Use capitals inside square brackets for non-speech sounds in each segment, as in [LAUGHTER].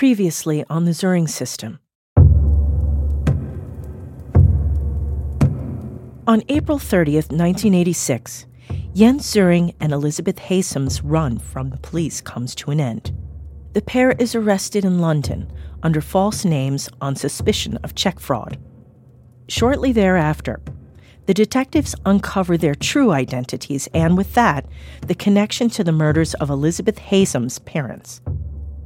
Previously on the Söring system. On April 30th, 1986, Jens Söring and Elizabeth Haysom's run from the police comes to an end. The pair is arrested in London under false names on suspicion of check fraud. Shortly thereafter, the detectives uncover their true identities and, with that, the connection to the murders of Elizabeth Haysom's parents.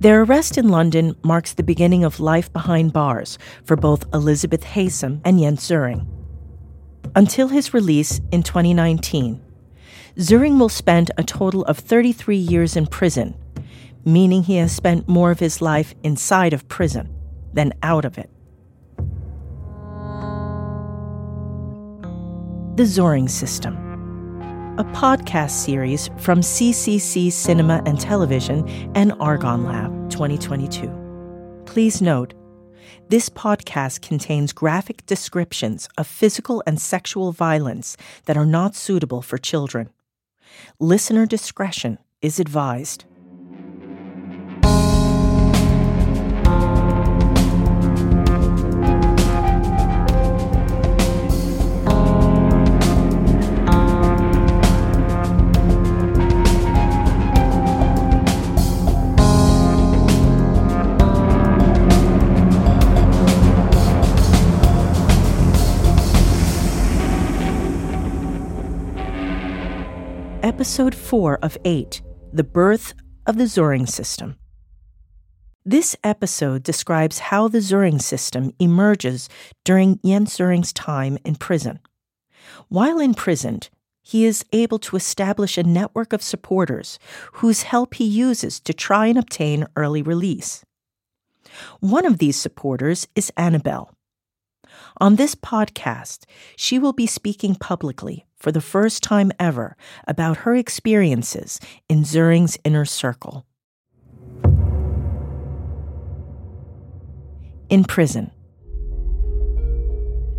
Their arrest in London marks the beginning of life behind bars for both Elizabeth Haysom and Jens Söring. Until his release in 2019, Söring will spend a total of 33 years in prison, meaning he has spent more of his life inside of prison than out of it. The Söring System, a podcast series from CCC Cinema and Television and Argon Lab 2022. Please note, this podcast contains graphic descriptions of physical and sexual violence that are not suitable for children. Listener discretion is advised. Episode 4 of 8 The Birth of the Söring System. This episode describes how the Söring system emerges during Jens Söring's time in prison. While imprisoned, he is able to establish a network of supporters whose help he uses to try and obtain early release. One of these supporters is Annabelle. On this podcast, she will be speaking publicly for the first time ever about her experiences in Söring's inner circle. In prison.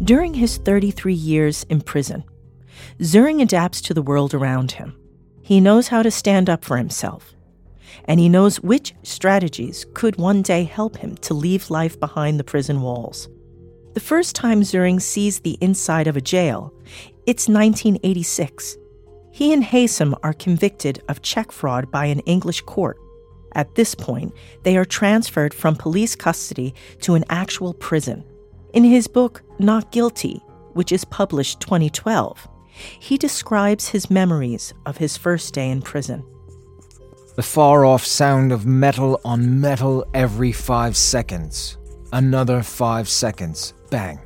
During his 33 years in prison, Söring adapts to the world around him. He knows how to stand up for himself, and he knows which strategies could one day help him to leave life behind the prison walls. The first time Söring sees the inside of a jail, it's 1986. He and Haysom are convicted of check fraud by an English court. At this point, they are transferred from police custody to an actual prison. In his book, Not Guilty, which is published 2012, he describes his memories of his first day in prison. The far off sound of metal on metal every five seconds. Another five seconds. Bang.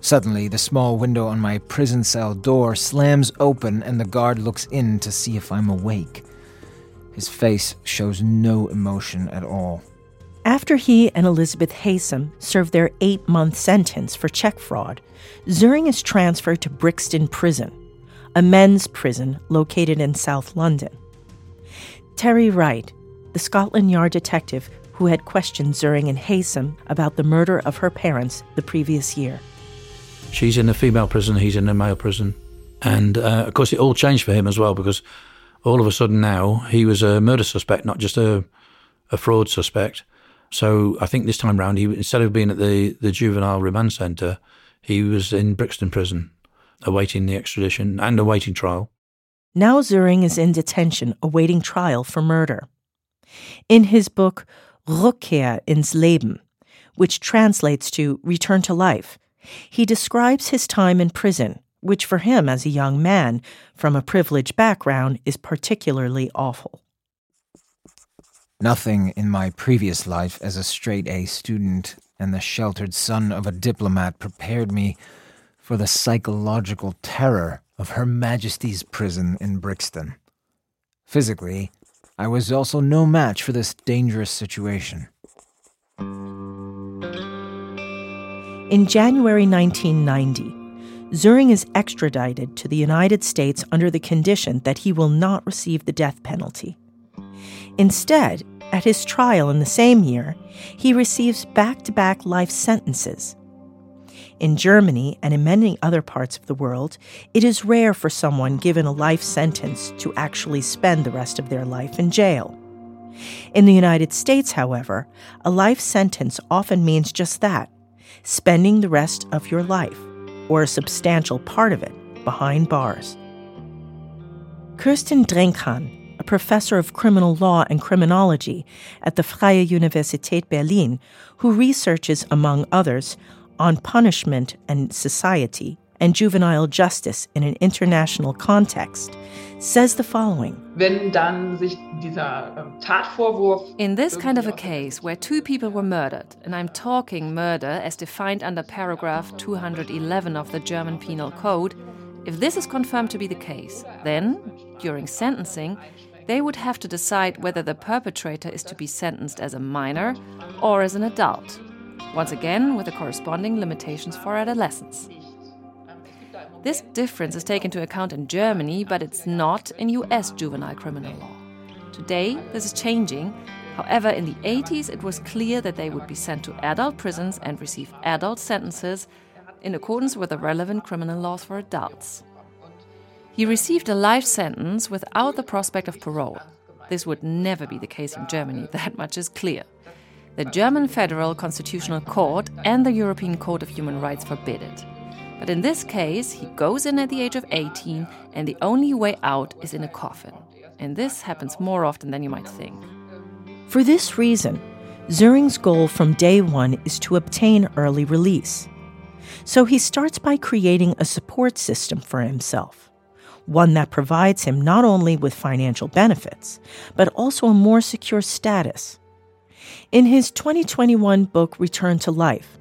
Suddenly, the small window on my prison cell door slams open and the guard looks in to see if I'm awake. His face shows no emotion at all. After he and Elizabeth Haysom served their eight month sentence for check fraud, Söring is transferred to Brixton Prison, a men's prison located in South London. Terry Wright, the Scotland Yard detective who had questioned Söring and Haysom about the murder of her parents the previous year. She's in a female prison, he's in a male prison. And uh, of course, it all changed for him as well because all of a sudden now he was a murder suspect, not just a, a fraud suspect. So I think this time round, he instead of being at the, the juvenile remand centre, he was in Brixton prison, awaiting the extradition and awaiting trial. Now Söring is in detention, awaiting trial for murder. In his book Rückkehr ins Leben, which translates to Return to Life, he describes his time in prison, which for him as a young man from a privileged background is particularly awful. Nothing in my previous life as a straight A student and the sheltered son of a diplomat prepared me for the psychological terror of Her Majesty's prison in Brixton. Physically, I was also no match for this dangerous situation. In January 1990, Söring is extradited to the United States under the condition that he will not receive the death penalty. Instead, at his trial in the same year, he receives back to back life sentences. In Germany and in many other parts of the world, it is rare for someone given a life sentence to actually spend the rest of their life in jail. In the United States, however, a life sentence often means just that spending the rest of your life, or a substantial part of it, behind bars. Kirstin Drenkhahn, a professor of criminal law and criminology at the Freie Universität Berlin, who researches, among others, on punishment and society and juvenile justice in an international context, says the following. Ähm, In this kind of a case where two people were murdered, and I'm talking murder as defined under paragraph 211 of the German Penal Code, if this is confirmed to be the case, then, during sentencing, they would have to decide whether the perpetrator is to be sentenced as a minor or as an adult, once again with the corresponding limitations for adolescents. This difference is taken into account in Germany, but it's not in US juvenile criminal law. Today, this is changing. However, in the 80s, it was clear that they would be sent to adult prisons and receive adult sentences in accordance with the relevant criminal laws for adults. He received a life sentence without the prospect of parole. This would never be the case in Germany, [LAUGHS] that much is clear. The German Federal Constitutional Court and the European Court of Human Rights forbid it. But in this case, he goes in at the age of 18, and the only way out is in a coffin. And this happens more often than you might think. For this reason, Söring's goal from day one is to obtain early release. So he starts by creating a support system for himself, one that provides him not only with financial benefits, but also a more secure status. In his 2021 book, Return to Life,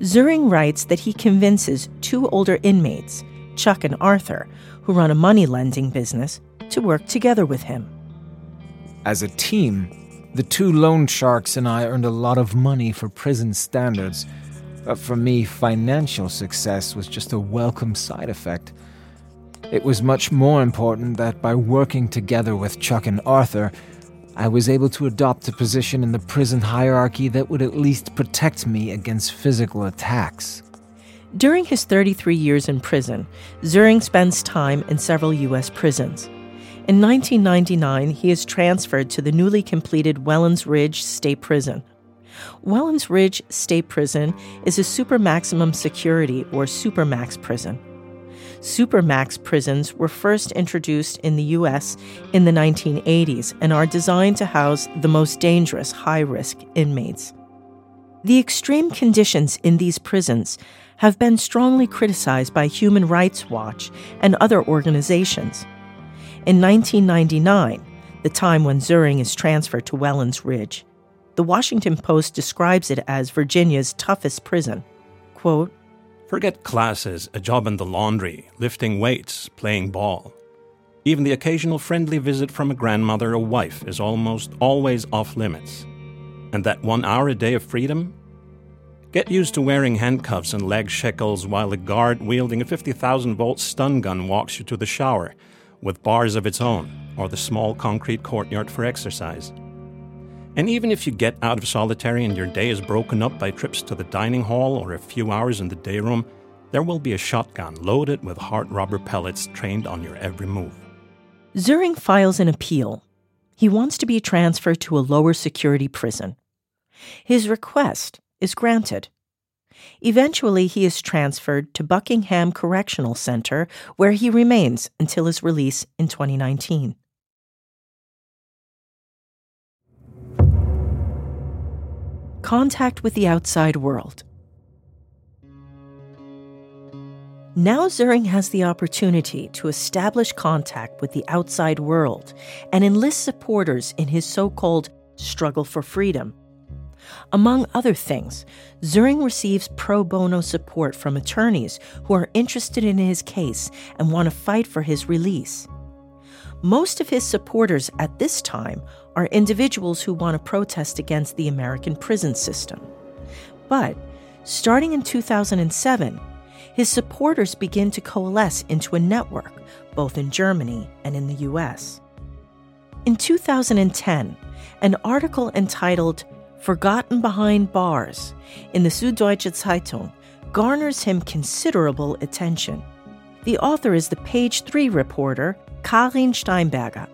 Söring writes that he convinces two older inmates, Chuck and Arthur, who run a money lending business, to work together with him. As a team, the two loan sharks and I earned a lot of money for prison standards, but for me, financial success was just a welcome side effect. It was much more important that by working together with Chuck and Arthur, I was able to adopt a position in the prison hierarchy that would at least protect me against physical attacks. During his 33 years in prison, Söring spends time in several U.S. prisons. In 1999, he is transferred to the newly completed Wallens Ridge State Prison. Wallens Ridge State Prison is a super maximum security or supermax prison. Supermax prisons were first introduced in the U.S. in the 1980s and are designed to house the most dangerous high risk inmates. The extreme conditions in these prisons have been strongly criticized by Human Rights Watch and other organizations. In 1999, the time when Söring is transferred to Wallens Ridge, the Washington Post describes it as Virginia's toughest prison. Quote, Forget classes, a job in the laundry, lifting weights, playing ball. Even the occasional friendly visit from a grandmother or wife is almost always off limits. And that one hour a day of freedom? Get used to wearing handcuffs and leg shackles while a guard wielding a 50,000 volt stun gun walks you to the shower, with bars of its own, or the small concrete courtyard for exercise. And even if you get out of solitary and your day is broken up by trips to the dining hall or a few hours in the day room, there will be a shotgun loaded with heart rubber pellets trained on your every move. Söring files an appeal. He wants to be transferred to a lower security prison. His request is granted. Eventually, he is transferred to Buckingham Correctional Center, where he remains until his release in 2019. Contact with the outside world. Now Söring has the opportunity to establish contact with the outside world and enlist supporters in his so called struggle for freedom. Among other things, Söring receives pro bono support from attorneys who are interested in his case and want to fight for his release. Most of his supporters at this time are individuals who want to protest against the American prison system. But starting in 2007, his supporters begin to coalesce into a network, both in Germany and in the US. In 2010, an article entitled Forgotten Behind Bars in the Süddeutsche Zeitung garners him considerable attention. The author is the page 3 reporter Karin Steinberger.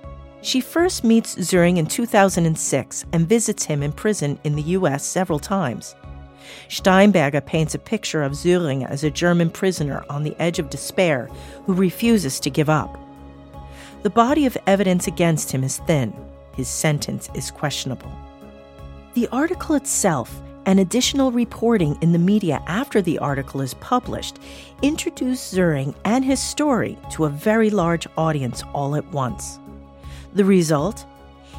She first meets Söring in 2006 and visits him in prison in the US several times. Steinberger paints a picture of Söring as a German prisoner on the edge of despair who refuses to give up. The body of evidence against him is thin. His sentence is questionable. The article itself and additional reporting in the media after the article is published introduce Söring and his story to a very large audience all at once. The result?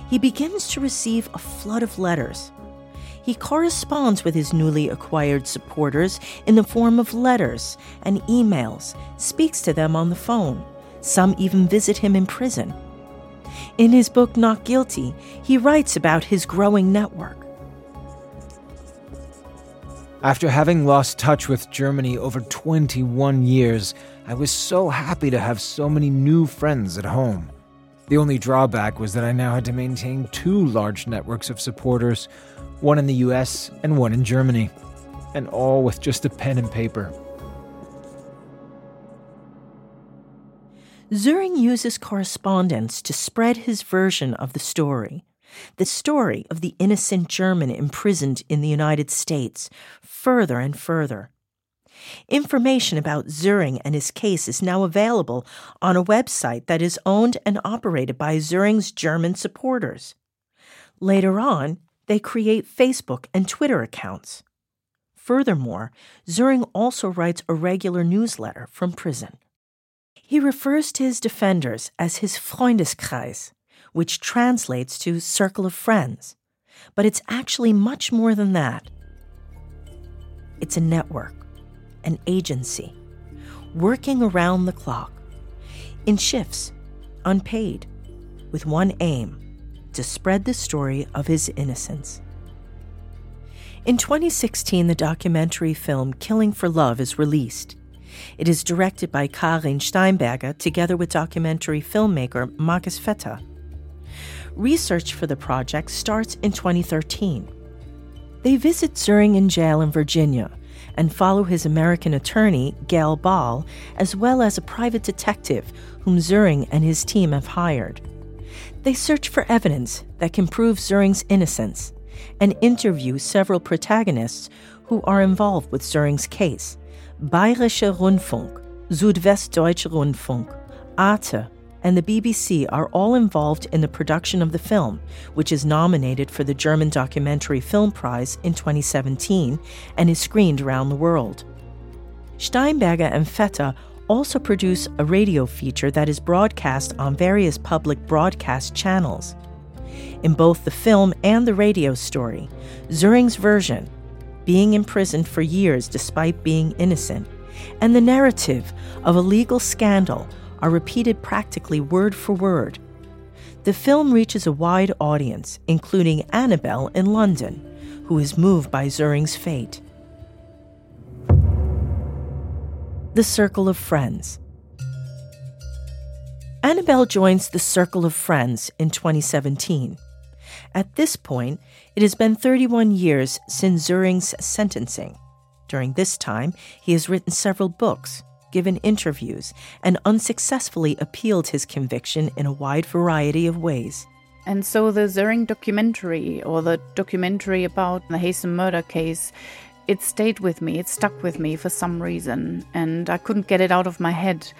He begins to receive a flood of letters he corresponds with his newly acquired supporters in the form of letters and emails, speaks to them on the phone. Some even visit him in prison. In his book Not Guilty, he writes about his growing network. After having lost touch with Germany over 21 years, I was so happy to have so many new friends at home. The only drawback was that I now had to maintain two large networks of supporters one in the US and one in Germany, and all with just a pen and paper. Söring uses correspondence to spread his version of the story, the story of the innocent German imprisoned in the United States, further and further. Information about Söring and his case is now available on a website that is owned and operated by Söring's German supporters. Later on, they create Facebook and Twitter accounts. Furthermore, Söring also writes a regular newsletter from prison. He refers to his defenders as his Freundeskreis, which translates to circle of friends, but it's actually much more than that. It's a network, an agency, working around the clock, in shifts, unpaid, with one aim to spread the story of his innocence. In 2016, the documentary film Killing for Love is released. It is directed by Karin Steinberger together with documentary filmmaker Marcus Vetter. Research for the project starts in 2013. They visit Söring in jail in Virginia and follow his American attorney, Gail Ball, as well as a private detective whom Söring and his team have hired. They search for evidence that can prove Söring's innocence and interview several protagonists who are involved with Söring's case Bayerische Rundfunk, Südwestdeutscher Rundfunk, Arte, and the BBC are all involved in the production of the film, which is nominated for the German Documentary Film Prize in 2017 and is screened around the world. Steinberger and Vetter also produce a radio feature that is broadcast on various public broadcast channels. In both the film and the radio story, Söring's version, being imprisoned for years despite being innocent, and the narrative of a legal scandal are repeated practically word for word. The film reaches a wide audience, including Annabelle in London, who is moved by Söring's fate. the Circle of Friends. Annabelle joins the Circle of Friends in 2017. At this point, it has been 31 years since Söring's sentencing. During this time, he has written several books, given interviews, and unsuccessfully appealed his conviction in a wide variety of ways. And so the Söring documentary, or the documentary about the Haysom murder case, it stayed with me, it stuck with me for some reason, and I couldn't get it out of my head.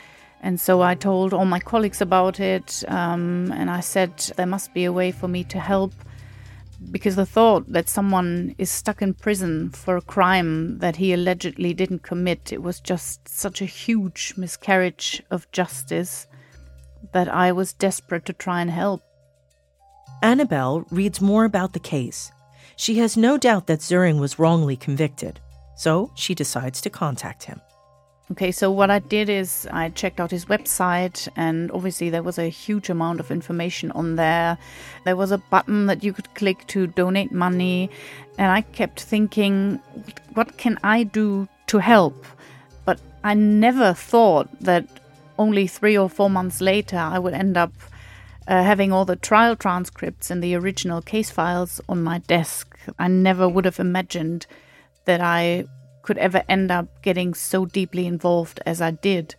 And so I told all my colleagues about it, um, and I said there must be a way for me to help because the thought that someone is stuck in prison for a crime that he allegedly didn't commit, it was just such a huge miscarriage of justice that I was desperate to try and help. Annabelle reads more about the case she has no doubt that Söring was wrongly convicted, so she decides to contact him. Okay, so what I did is I checked out his website, and obviously there was a huge amount of information on there. There was a button that you could click to donate money, and I kept thinking, what can I do to help? But I never thought that only three or four months later I would end up uh, having all the trial transcripts and the original case files on my desk. I never would have imagined that I could ever end up getting so deeply involved as I did.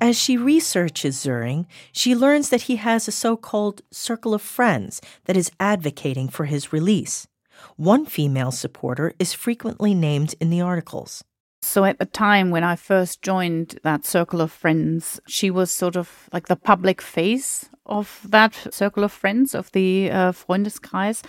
As she researches Söring, she learns that he has a so called circle of friends that is advocating for his release. One female supporter is frequently named in the articles. So, at the time when I first joined that circle of friends, she was sort of like the public face of that circle of friends, of the uh, Freundeskreis.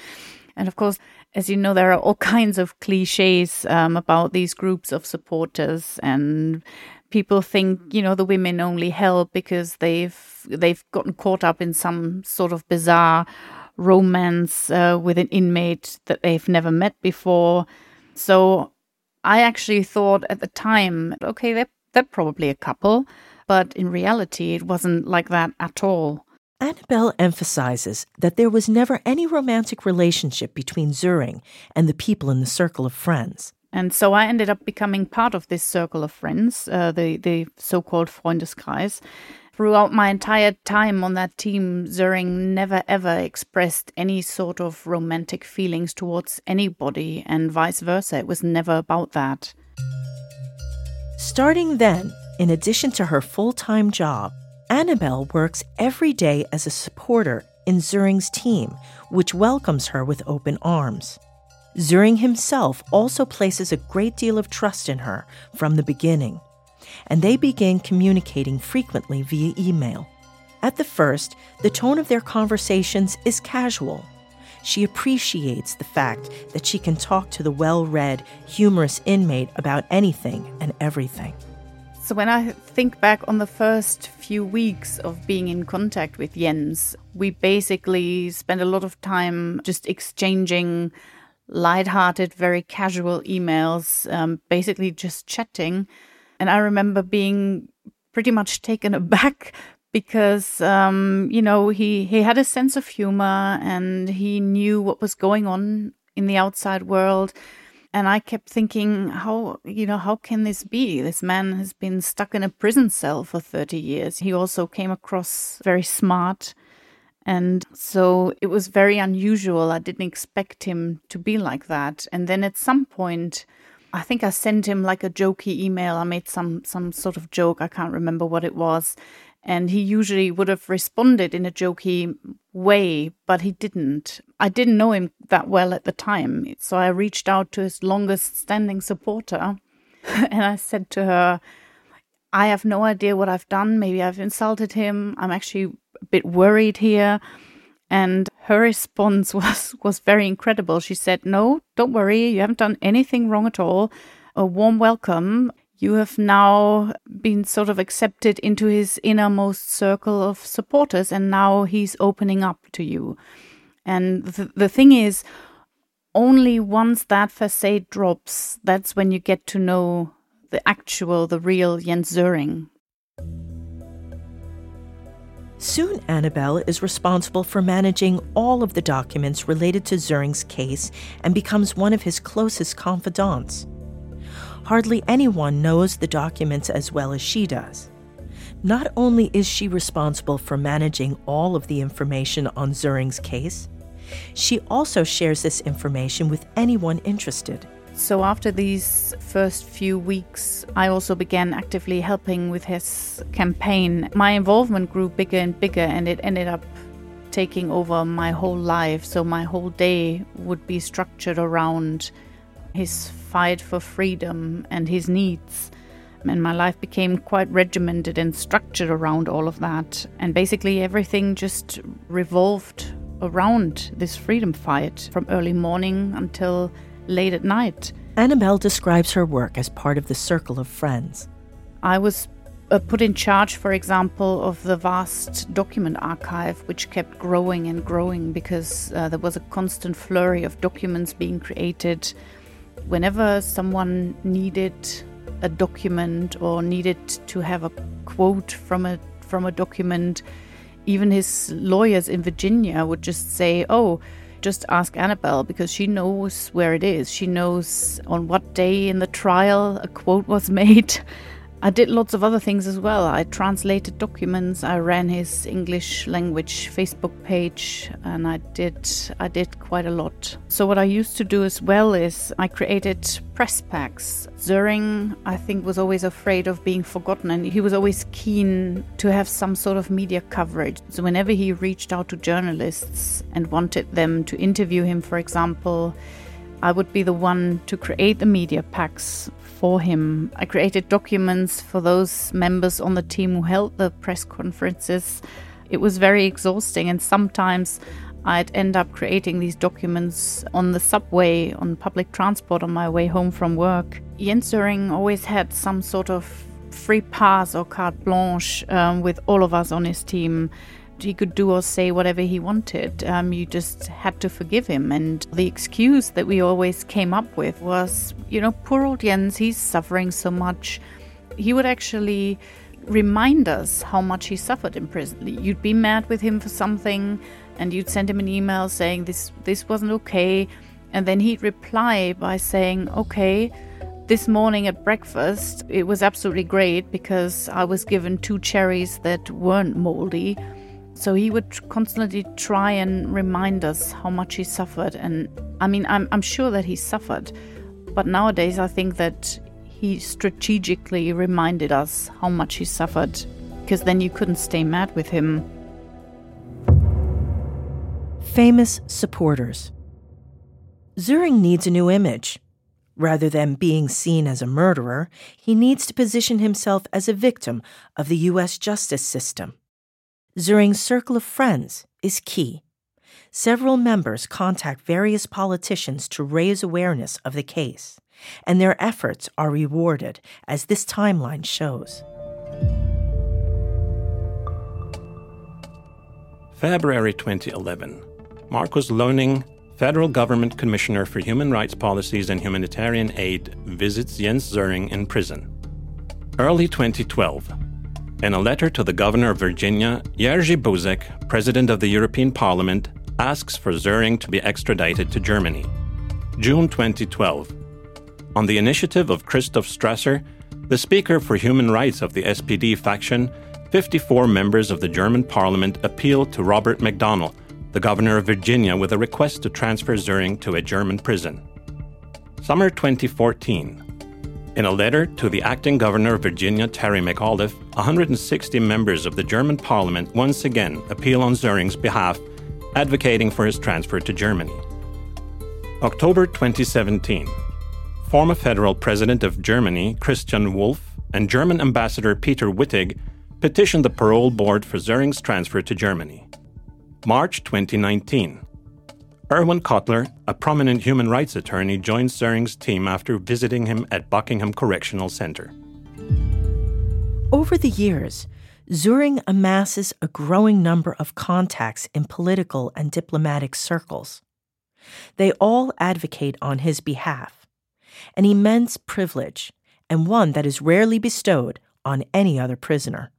And of course, as you know, there are all kinds of cliches um, about these groups of supporters, and people think you know the women only help because they've they've gotten caught up in some sort of bizarre romance uh, with an inmate that they've never met before. So I actually thought at the time, okay, they're they're probably a couple, but in reality, it wasn't like that at all. Annabelle emphasizes that there was never any romantic relationship between Söring and the people in the circle of friends. And so I ended up becoming part of this circle of friends, uh, the, the so called Freundeskreis. Throughout my entire time on that team, Söring never ever expressed any sort of romantic feelings towards anybody, and vice versa. It was never about that. Starting then, in addition to her full time job, Annabelle works every day as a supporter in Söring's team, which welcomes her with open arms. Söring himself also places a great deal of trust in her from the beginning, and they begin communicating frequently via email. At the first, the tone of their conversations is casual. She appreciates the fact that she can talk to the well read, humorous inmate about anything and everything. So, when I think back on the first few weeks of being in contact with Jens, we basically spent a lot of time just exchanging light-hearted, very casual emails, um, basically just chatting. And I remember being pretty much taken [LAUGHS] aback because um, you know he he had a sense of humor and he knew what was going on in the outside world and I kept thinking, how, you know, how can this be? This man has been stuck in a prison cell for 30 years. He also came across very smart. And so it was very unusual. I didn't expect him to be like that. And then at some point, I think I sent him like a jokey email. I made some some sort of joke. I can't remember what it was and he usually would have responded in a jokey way, but he didn't. I didn't know him that well at the time, so I reached out to his longest standing supporter [LAUGHS] and I said to her, I have no idea what I've done. Maybe I've insulted him. I'm actually a bit worried here. And her response [LAUGHS] was, was very incredible. She said, No, don't worry. You haven't done anything wrong at all. A warm welcome you have now been sort of accepted into his innermost circle of supporters, and now he's opening up to you. And the, the thing is, only once that facade drops, that's when you get to know the actual, the real Jens Söring. Soon, Annabelle is responsible for managing all of the documents related to Söring's case and becomes one of his closest confidants. Hardly anyone knows the documents as well as she does. Not only is she responsible for managing all of the information on Söring's case, she also shares this information with anyone interested. So, after these first few weeks, I also began actively helping with his campaign. My involvement grew bigger and bigger, and it ended up taking over my whole life. So, my whole day would be structured around his fight for freedom and his needs. And my life became quite regimented and structured around all of that. And basically, everything just revolved around this freedom fight from early morning until late at night. Annabelle describes her work as part of the circle of friends. I was uh, put in charge, for example, of the vast document archive, which kept growing and growing because uh, there was a constant flurry of documents being created whenever someone needed a document or needed to have a quote from a from a document, even his lawyers in Virginia would just say, "Oh, just ask Annabelle because she knows where it is. She knows on what day in the trial a quote was [LAUGHS] made." I did lots of other things as well. I translated documents. I ran his English language Facebook page, and I did I did quite a lot. So what I used to do as well is I created press packs. Söring, I think, was always afraid of being forgotten, and he was always keen to have some sort of media coverage. So whenever he reached out to journalists and wanted them to interview him, for example. I would be the one to create the media packs for him. I created documents for those members on the team who held the press conferences. It was very exhausting, and sometimes I'd end up creating these documents on the subway, on public transport on my way home from work. Jens Söring always had some sort of free pass or carte blanche um, with all of us on his team he could do or say whatever he wanted. Um, you just had to forgive him. And the excuse that we always came up with was, you know, poor old Jens, he's suffering so much. He would actually remind us how much he suffered in prison. You'd be mad with him for something, and you'd send him an email saying this this wasn't okay, and then he'd reply by saying, "Okay." This morning at breakfast, it was absolutely great because I was given two cherries that weren't moldy so he would constantly try and remind us how much he suffered. And I mean, I'm, I'm sure that he suffered, but nowadays I think that he strategically reminded us how much he suffered, because then you couldn't stay mad with him. Famous supporters. Söring needs a new image. Rather than being seen as a murderer, he needs to position himself as a victim of the U.S. justice system. Söring's circle of friends is key. Several members contact various politicians to raise awareness of the case, and their efforts are rewarded, as this timeline shows. February 2011. Markus Löning, Federal Government Commissioner for Human Rights Policies and Humanitarian Aid, visits Jens Söring in prison. Early 2012. In a letter to the governor of Virginia, Jerzy Buzek, president of the European Parliament, asks for Söring to be extradited to Germany. June 2012. On the initiative of Christoph Strasser, the Speaker for Human Rights of the SPD faction, 54 members of the German parliament appealed to Robert McDonnell, the governor of Virginia, with a request to transfer Söring to a German prison. Summer 2014. In a letter to the acting governor of Virginia, Terry McAuliffe, 160 members of the German parliament once again appeal on Söring's behalf, advocating for his transfer to Germany. October 2017. Former federal president of Germany, Christian Wulff, and German ambassador Peter Wittig petitioned the parole board for Söring's transfer to Germany. March 2019. Irwin Cotler, a prominent human rights attorney, joined Söring's team after visiting him at Buckingham Correctional Center. Over the years, Söring amasses a growing number of contacts in political and diplomatic circles. They all advocate on his behalf, an immense privilege and one that is rarely bestowed on any other prisoner.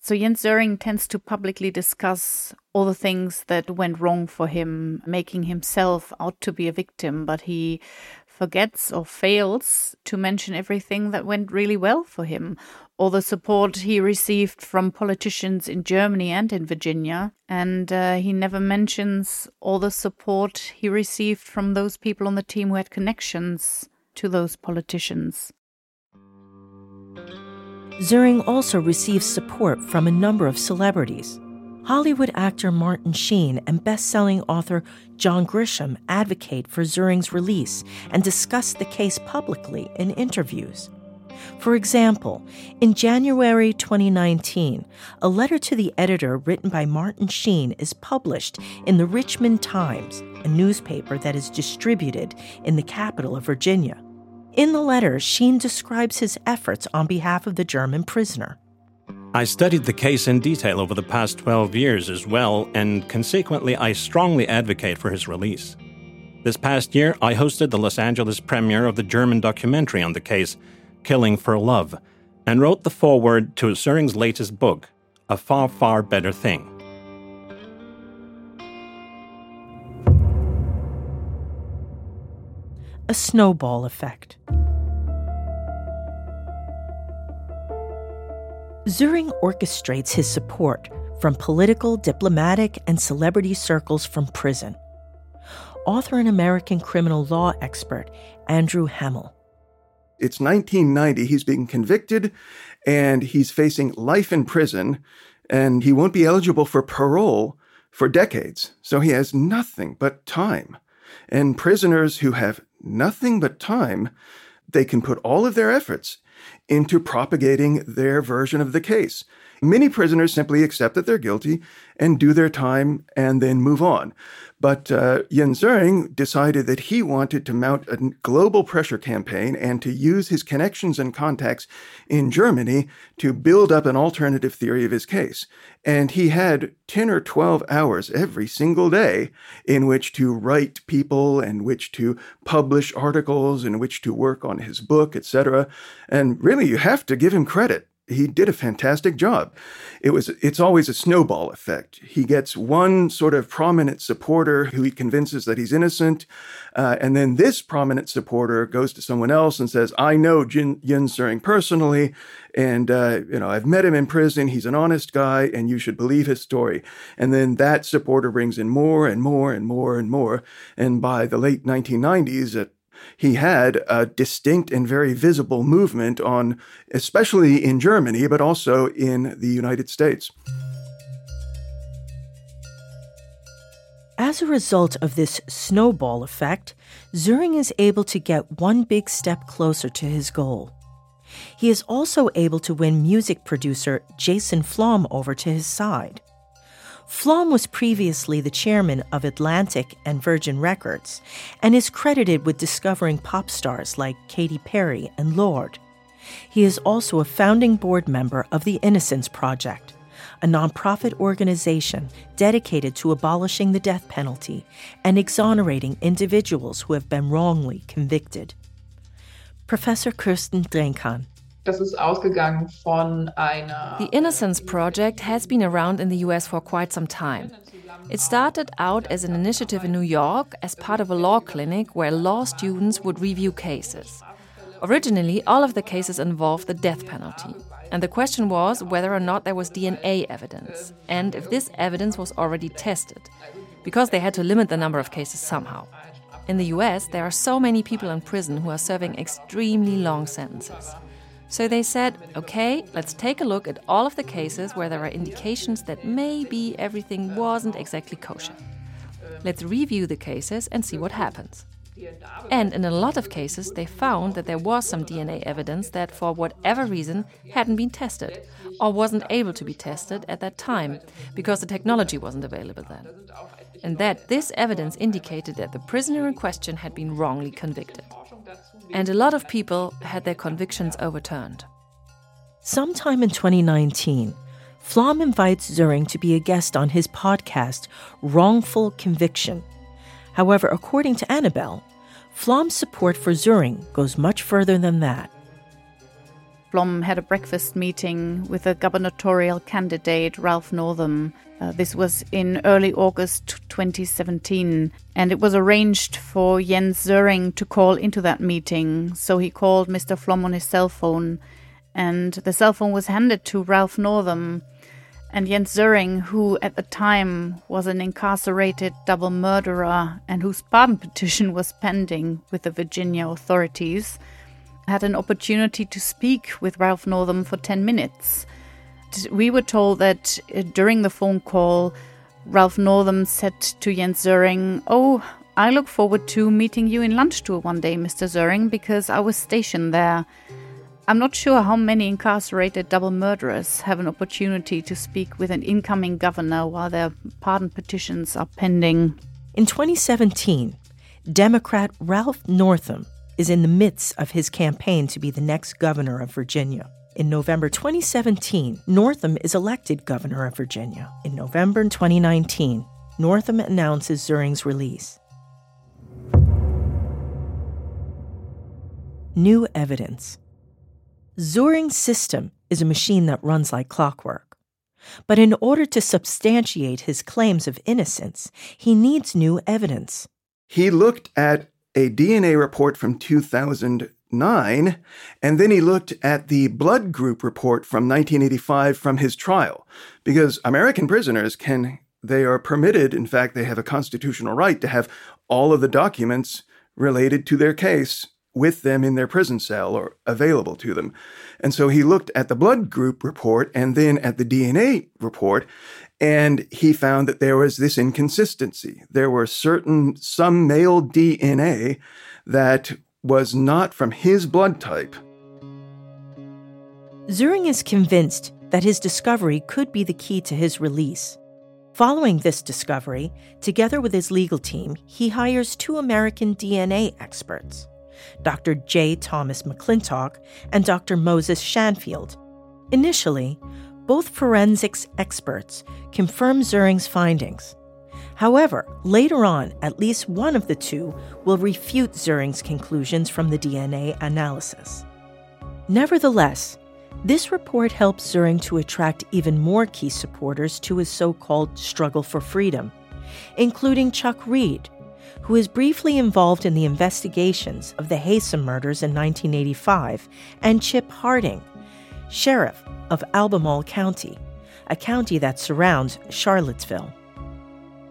So Jens Söring tends to publicly discuss all the things that went wrong for him, making himself out to be a victim, but he forgets or fails to mention everything that went really well for him, all the support he received from politicians in Germany and in Virginia. And uh, he never mentions all the support he received from those people on the team who had connections to those politicians. Söring also receives support from a number of celebrities. Hollywood actor Martin Sheen and best-selling author John Grisham advocate for Söring's release and discuss the case publicly in interviews. For example, in January 2019, a letter to the editor written by Martin Sheen is published in the Richmond Times, a newspaper that is distributed in the capital of Virginia. In the letter, Sheen describes his efforts on behalf of the German prisoner. I studied the case in detail over the past 12 years as well, and consequently, I strongly advocate for his release. This past year, I hosted the Los Angeles premiere of the German documentary on the case, Killing for Love, and wrote the foreword to Söring's latest book, A Far, Far Better Thing. A snowball effect. Söring orchestrates his support from political, diplomatic, and celebrity circles from prison. Author and American criminal law expert Andrew Hammel. It's 1990. He's being convicted and he's facing life in prison, and he won't be eligible for parole for decades. So he has nothing but time. And prisoners who have nothing but time, they can put all of their efforts into propagating their version of the case. Many prisoners simply accept that they're guilty and do their time and then move on. But uh, Söring decided that he wanted to mount a global pressure campaign and to use his connections and contacts in Germany to build up an alternative theory of his case. And he had 10 or 12 hours every single day in which to write people and which to publish articles in which to work on his book, etc. And really, you have to give him credit he did a fantastic job. It was it's always a snowball effect. He gets one sort of prominent supporter who he convinces that he's innocent, uh, and then this prominent supporter goes to someone else and says, "I know Jin, Jens Söring personally, and uh, you know I've met him in prison. He's an honest guy, and you should believe his story." And then that supporter brings in more and more and more and more, and by the late 1990s, at he had a distinct and very visible movement on, especially in Germany, but also in the United States. As a result of this snowball effect, Söring is able to get one big step closer to his goal. He is also able to win music producer Jason Flom over to his side. Flom was previously the chairman of Atlantic and Virgin Records and is credited with discovering pop stars like Katy Perry and Lorde. He is also a founding board member of the Innocence Project, a nonprofit organization dedicated to abolishing the death penalty and exonerating individuals who have been wrongly convicted. Professor Kirstin Drenkhahn the Innocence Project has been around in the US for quite some time. It started out as an initiative in New York as part of a law clinic where law students would review cases. Originally, all of the cases involved the death penalty. And the question was whether or not there was DNA evidence, and if this evidence was already tested, because they had to limit the number of cases somehow. In the US, there are so many people in prison who are serving extremely long sentences. So they said, okay, let's take a look at all of the cases where there are indications that maybe everything wasn't exactly kosher. Let's review the cases and see what happens. And in a lot of cases, they found that there was some DNA evidence that, for whatever reason, hadn't been tested or wasn't able to be tested at that time because the technology wasn't available then. And that this evidence indicated that the prisoner in question had been wrongly convicted and a lot of people had their convictions overturned. Sometime in 2019, Flom invites Söring to be a guest on his podcast, Wrongful Conviction. However, according to Annabelle, Flom's support for Söring goes much further than that. Flom had a breakfast meeting with a gubernatorial candidate, Ralph Northam. Uh, this was in early August 2017, and it was arranged for Jens Söring to call into that meeting. So he called Mr. Flom on his cell phone, and the cell phone was handed to Ralph Northam. And Jens Söring, who at the time was an incarcerated double murderer and whose pardon petition was pending with the Virginia authorities, had an opportunity to speak with Ralph Northam for 10 minutes. We were told that uh, during the phone call, Ralph Northam said to Jens Söring, Oh, I look forward to meeting you in Landstuhl one day, Mr. Söring, because I was stationed there. I'm not sure how many incarcerated double murderers have an opportunity to speak with an incoming governor while their pardon petitions are pending. In 2017, Democrat Ralph Northam is in the midst of his campaign to be the next governor of Virginia. In November 2017, Northam is elected governor of Virginia. In November 2019, Northam announces Söring's release. New evidence. Söring's system is a machine that runs like clockwork. But in order to substantiate his claims of innocence, he needs new evidence. He looked at a DNA report from 2009, and then he looked at the blood group report from 1985 from his trial. Because American prisoners can, they are permitted, in fact, they have a constitutional right to have all of the documents related to their case with them in their prison cell or available to them. And so he looked at the blood group report and then at the DNA report, and he found that there was this inconsistency. There were certain, some male DNA that was not from his blood type. Söring is convinced that his discovery could be the key to his release. Following this discovery, together with his legal team, he hires two American DNA experts. Dr. J. Thomas McClintock and Dr. Moses Schanfield. Initially, both forensics experts confirm Söring's findings. However, later on, at least one of the two will refute Söring's conclusions from the DNA analysis. Nevertheless, this report helps Söring to attract even more key supporters to his so called struggle for freedom, including Chuck Reed, who is briefly involved in the investigations of the Haysom murders in 1985, and Chip Harding, sheriff of Albemarle County, a county that surrounds Charlottesville.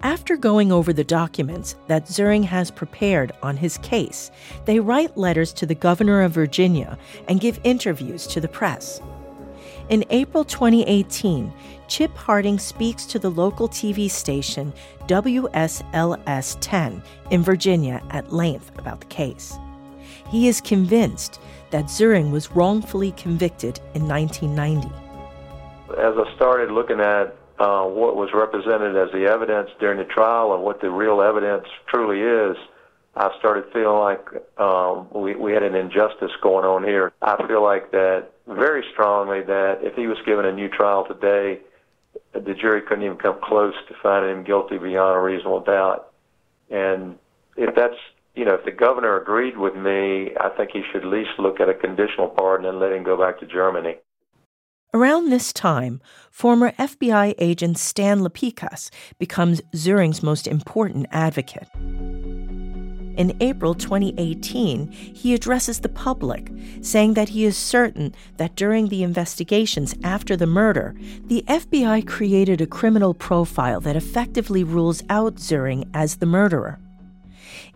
After going over the documents that Söring has prepared on his case, they write letters to the governor of Virginia and give interviews to the press. In April 2018, Chip Harding speaks to the local TV station WSLS 10 in Virginia at length about the case. He is convinced that Söring was wrongfully convicted in 1990. As I started looking at uh, what was represented as the evidence during the trial and what the real evidence truly is, I started feeling like um, we, we had an injustice going on here. I feel like that very strongly that if he was given a new trial today, the jury couldn't even come close to finding him guilty beyond a reasonable doubt. And if that's, you know, if the governor agreed with me, I think he should at least look at a conditional pardon and let him go back to Germany. Around this time, former FBI agent Stan Lapicus becomes Söring's most important advocate. In April 2018, he addresses the public, saying that he is certain that during the investigations after the murder, the FBI created a criminal profile that effectively rules out Söring as the murderer.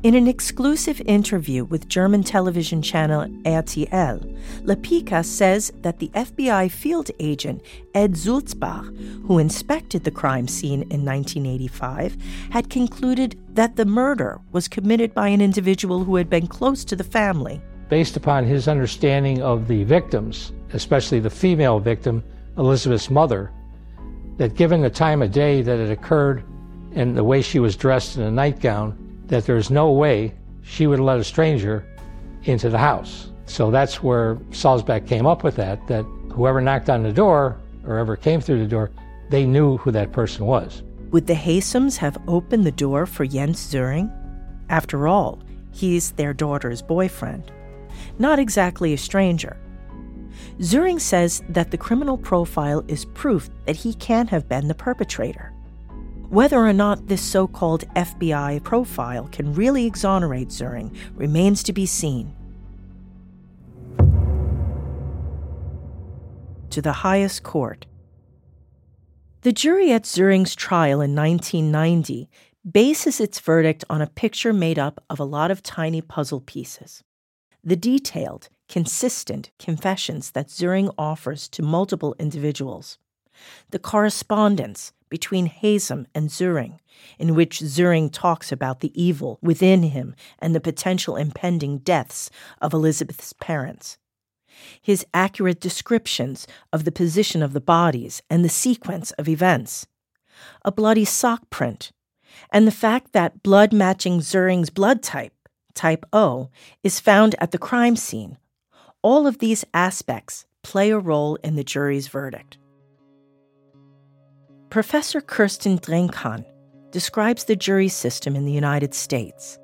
In an exclusive interview with German television channel RTL, Lapicus says that the FBI field agent Ed Sulzbach, who inspected the crime scene in 1985, had concluded that the murder was committed by an individual who had been close to the family. Based upon his understanding of the victims, especially the female victim, Elizabeth's mother, that given the time of day that it occurred and the way she was dressed in a nightgown, that there's no way she would let a stranger into the house. So that's where Sulzbach came up with that, that whoever knocked on the door or ever came through the door, they knew who that person was. Would the Haysoms have opened the door for Jens Söring? After all, he's their daughter's boyfriend. Not exactly a stranger. Söring says that the criminal profile is proof that he can have been the perpetrator. Whether or not this so called FBI profile can really exonerate Söring remains to be seen. To the highest court. The jury at Söring's trial in 1990 bases its verdict on a picture made up of a lot of tiny puzzle pieces. The detailed, consistent confessions that Söring offers to multiple individuals, the correspondence between Haysom and Söring, in which Söring talks about the evil within him and the potential impending deaths of Elizabeth's parents. His accurate descriptions of the position of the bodies and the sequence of events. A bloody sock print, and the fact that blood matching Söring's blood type, type O, is found at the crime scene. All of these aspects play a role in the jury's verdict. Professor Kirstin Drenkhahn describes the jury system in the United States.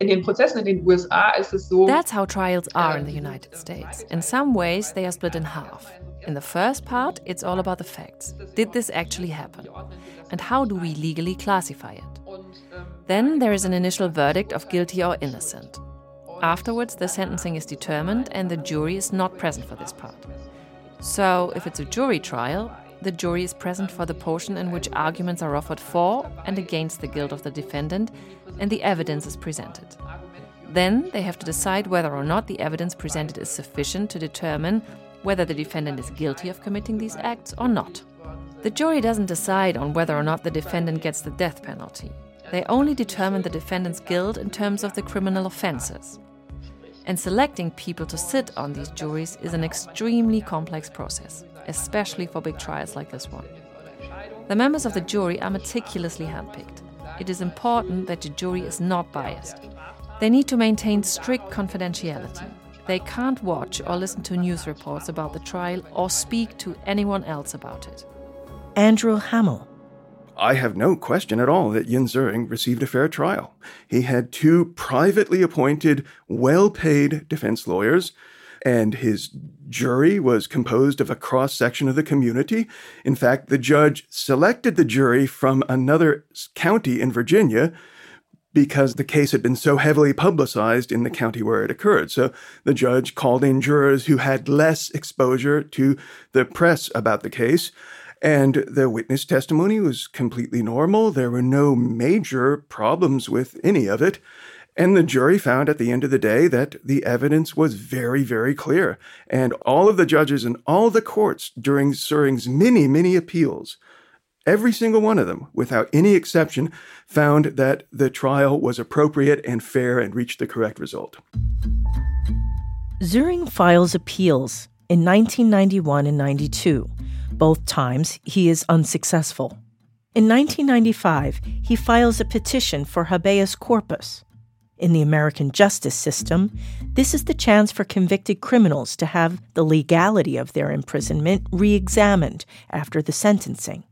That's how trials are in the United States. In some ways, they are split in half. In the first part, it's all about the facts. Did this actually happen? And how do we legally classify it? Then there is an initial verdict of guilty or innocent. Afterwards, the sentencing is determined and the jury is not present for this part. So, if it's a jury trial, the jury is present for the portion in which arguments are offered for and against the guilt of the defendant and the evidence is presented. Then they have to decide whether or not the evidence presented is sufficient to determine whether the defendant is guilty of committing these acts or not. The jury doesn't decide on whether or not the defendant gets the death penalty. They only determine the defendant's guilt in terms of the criminal offenses. And selecting people to sit on these juries is an extremely complex process, especially for big trials like this one. The members of the jury are meticulously handpicked. It is important that the jury is not biased. They need to maintain strict confidentiality. They can't watch or listen to news reports about the trial or speak to anyone else about it. Andrew Hammel. I have no question at all that Yin Söring received a fair trial. He had two privately appointed, well paid defense lawyers, and his jury was composed of a cross section of the community. In fact, the judge selected the jury from another county in Virginia because the case had been so heavily publicized in the county where it occurred. So the judge called in jurors who had less exposure to the press about the case. And the witness testimony was completely normal. There were no major problems with any of it. And the jury found at the end of the day that the evidence was very, very clear. And all of the judges in all the courts during Söring's many, many appeals, every single one of them, without any exception, found that the trial was appropriate and fair and reached the correct result. Söring files appeals in 1991 and 92. Both times, he is unsuccessful. In 1995, he files a petition for habeas corpus. In the American justice system, this is the chance for convicted criminals to have the legality of their imprisonment re examined after the sentencing.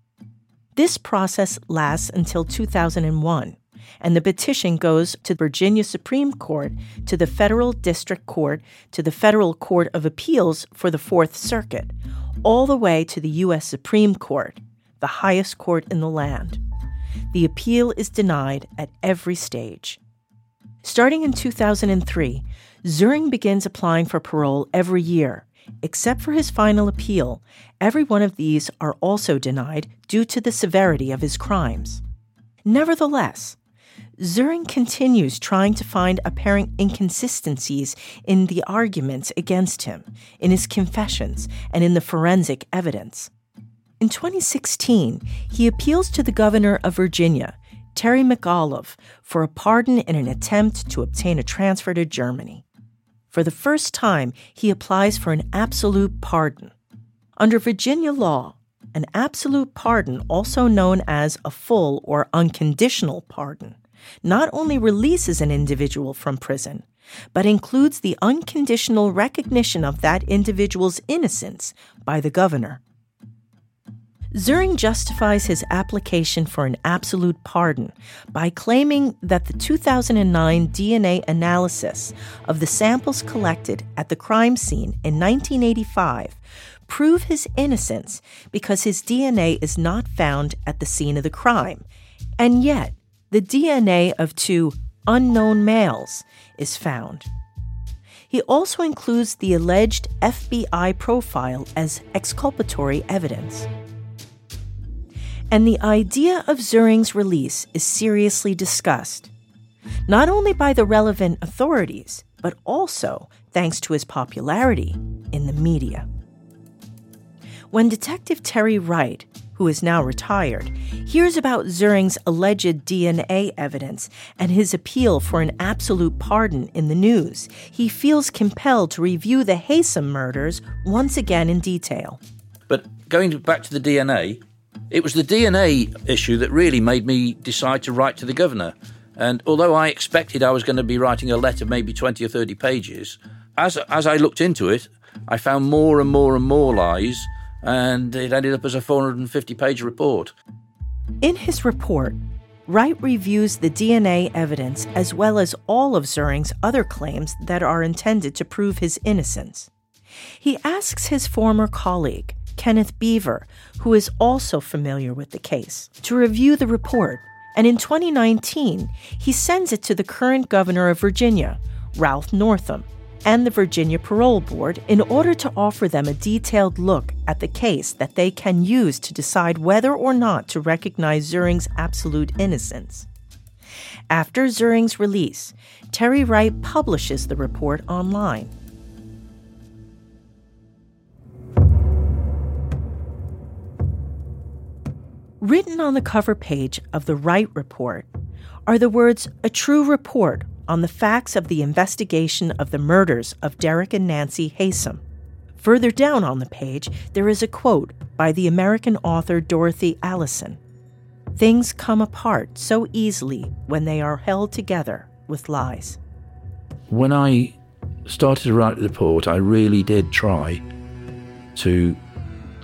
This process lasts until 2001, and the petition goes to the Virginia Supreme Court, to the Federal District Court, to the Federal Court of Appeals for the Fourth Circuit, all the way to the U.S. Supreme Court, the highest court in the land. The appeal is denied at every stage. Starting in 2003, Söring begins applying for parole every year. Except for his final appeal, every one of these are also denied due to the severity of his crimes. Nevertheless, Söring continues trying to find apparent inconsistencies in the arguments against him, in his confessions, and in the forensic evidence. In 2016, he appeals to the governor of Virginia, Terry McAuliffe, for a pardon in an attempt to obtain a transfer to Germany. For the first time, he applies for an absolute pardon. Under Virginia law, an absolute pardon, also known as a full or unconditional pardon, not only releases an individual from prison, but includes the unconditional recognition of that individual's innocence by the governor. Söring justifies his application for an absolute pardon by claiming that the 2009 DNA analysis of the samples collected at the crime scene in 1985 prove his innocence because his DNA is not found at the scene of the crime. And yet, the DNA of two unknown males is found. He also includes the alleged FBI profile as exculpatory evidence. And the idea of Söring's release is seriously discussed, not only by the relevant authorities, but also thanks to his popularity in the media. When Detective Terry Wright who is now retired, hears about Söring's alleged DNA evidence and his appeal for an absolute pardon in the news, he feels compelled to review the Haysom murders once again in detail. But going back to the DNA, it was the DNA issue that really made me decide to write to the governor. And although I expected I was going to be writing a letter, maybe 20 or 30 pages, as, as I looked into it, I found more and more and more lies and it ended up as a 450 page report. In his report, Wright reviews the DNA evidence as well as all of Söring's other claims that are intended to prove his innocence. He asks his former colleague, Kenneth Beaver, who is also familiar with the case, to review the report, and in 2019, he sends it to the current governor of Virginia, Ralph Northam, and the Virginia Parole Board in order to offer them a detailed look at the case that they can use to decide whether or not to recognize Söring's absolute innocence. After Söring's release, Terry Wright publishes the report online. Written on the cover page of the Wright Report are the words, A True Report on the facts of the investigation of the murders of Derek and Nancy Haysom. Further down on the page, there is a quote by the American author Dorothy Allison Things come apart so easily when they are held together with lies. When I started to write the report, I really did try to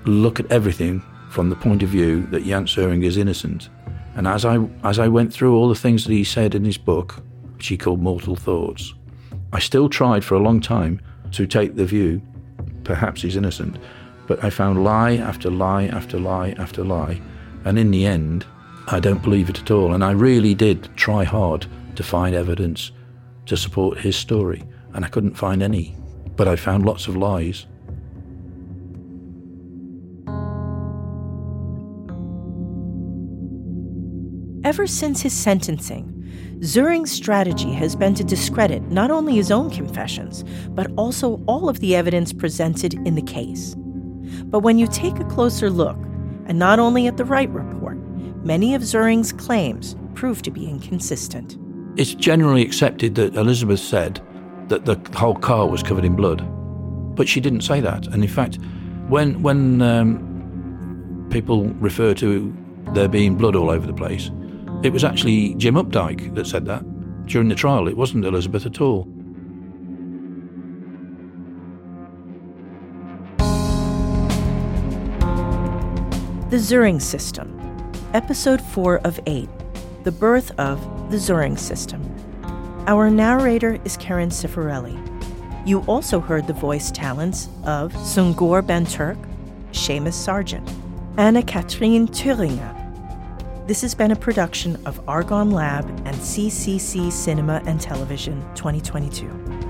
look at everything from the point of view that Jan Söring is innocent. And as I as I went through all the things that he said in his book, which he called Mortal Thoughts, I still tried for a long time to take the view, perhaps he's innocent, but I found lie after lie after lie after lie, and in the end, I don't believe it at all. And I really did try hard to find evidence to support his story, and I couldn't find any. But I found lots of lies. Ever since his sentencing, Söring's strategy has been to discredit not only his own confessions, but also all of the evidence presented in the case. But when you take a closer look, and not only at the Wright report, many of Söring's claims prove to be inconsistent. It's generally accepted that Elizabeth said that the whole car was covered in blood, but she didn't say that. And in fact, when when um, people refer to there being blood all over the place, it was actually Jim Updike that said that during the trial. It wasn't Elizabeth at all. The Söring System, Episode 4 of 8 The Birth of the Söring System. Our narrator is Karen Cifarelli. You also heard the voice talents of Sungur Ben-Turk, Seamus Sargent, Anna Katrine Thüringer, this has been a production of Argon Lab and CCC Cinema and Television 2022.